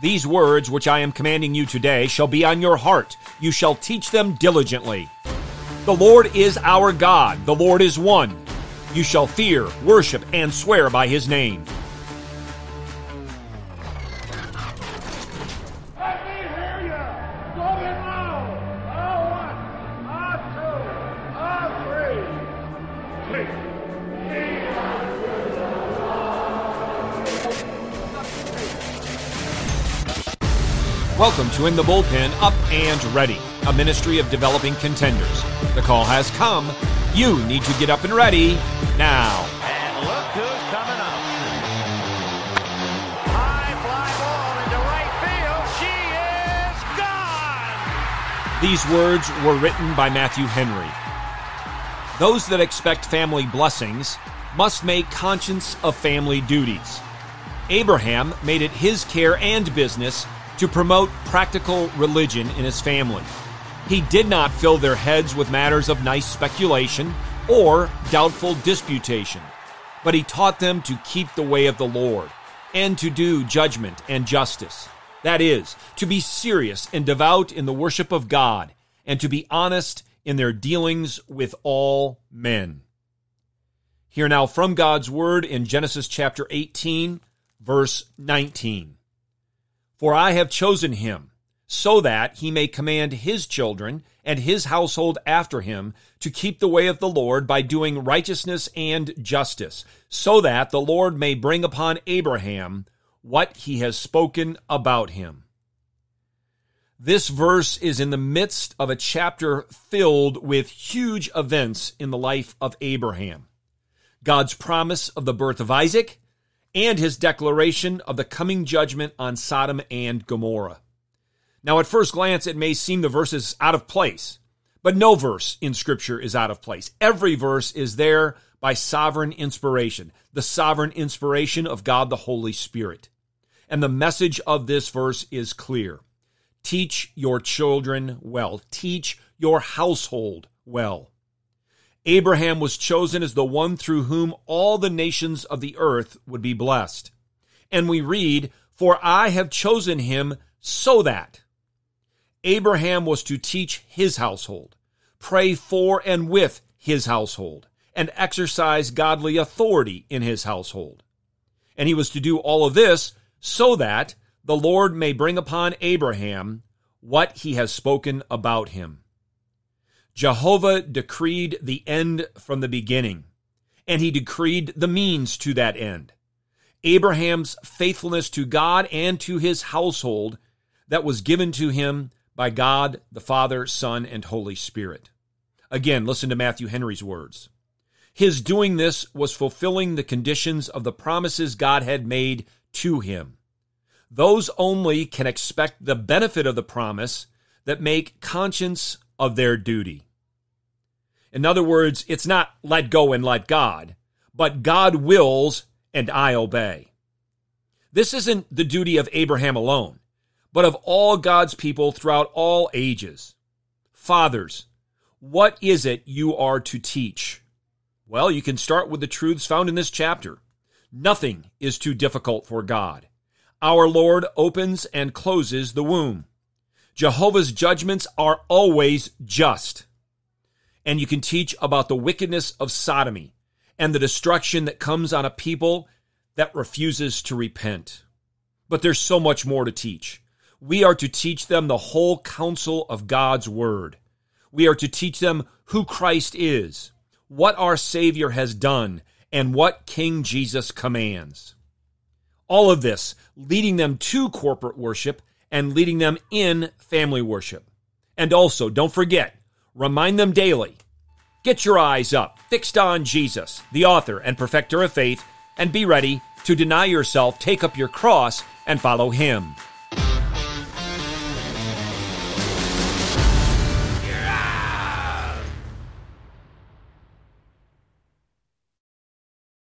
These words which I am commanding you today shall be on your heart. You shall teach them diligently. The Lord is our God. The Lord is one. You shall fear, worship, and swear by his name. Welcome to In the Bullpen Up and Ready, a ministry of developing contenders. The call has come. You need to get up and ready now. And look who's coming up. High fly ball into right field. She is gone. These words were written by Matthew Henry. Those that expect family blessings must make conscience of family duties. Abraham made it his care and business to promote practical religion in his family. He did not fill their heads with matters of nice speculation or doubtful disputation, but he taught them to keep the way of the Lord and to do judgment and justice. That is, to be serious and devout in the worship of God and to be honest in their dealings with all men. Hear now from God's word in Genesis chapter 18, verse 19. For I have chosen him, so that he may command his children and his household after him to keep the way of the Lord by doing righteousness and justice, so that the Lord may bring upon Abraham what he has spoken about him. This verse is in the midst of a chapter filled with huge events in the life of Abraham. God's promise of the birth of Isaac, and his declaration of the coming judgment on Sodom and Gomorrah. Now, at first glance, it may seem the verse is out of place, but no verse in Scripture is out of place. Every verse is there by sovereign inspiration, the sovereign inspiration of God the Holy Spirit. And the message of this verse is clear Teach your children well, teach your household well. Abraham was chosen as the one through whom all the nations of the earth would be blessed. And we read, For I have chosen him so that. Abraham was to teach his household, pray for and with his household, and exercise godly authority in his household. And he was to do all of this so that the Lord may bring upon Abraham what he has spoken about him. Jehovah decreed the end from the beginning, and he decreed the means to that end. Abraham's faithfulness to God and to his household that was given to him by God, the Father, Son, and Holy Spirit. Again, listen to Matthew Henry's words. His doing this was fulfilling the conditions of the promises God had made to him. Those only can expect the benefit of the promise that make conscience of their duty. In other words, it's not let go and let God, but God wills and I obey. This isn't the duty of Abraham alone, but of all God's people throughout all ages. Fathers, what is it you are to teach? Well, you can start with the truths found in this chapter. Nothing is too difficult for God. Our Lord opens and closes the womb. Jehovah's judgments are always just. And you can teach about the wickedness of sodomy and the destruction that comes on a people that refuses to repent. But there's so much more to teach. We are to teach them the whole counsel of God's word. We are to teach them who Christ is, what our Savior has done, and what King Jesus commands. All of this leading them to corporate worship and leading them in family worship. And also, don't forget, remind them daily get your eyes up, fixed on Jesus, the author and perfecter of faith, and be ready to deny yourself, take up your cross, and follow him.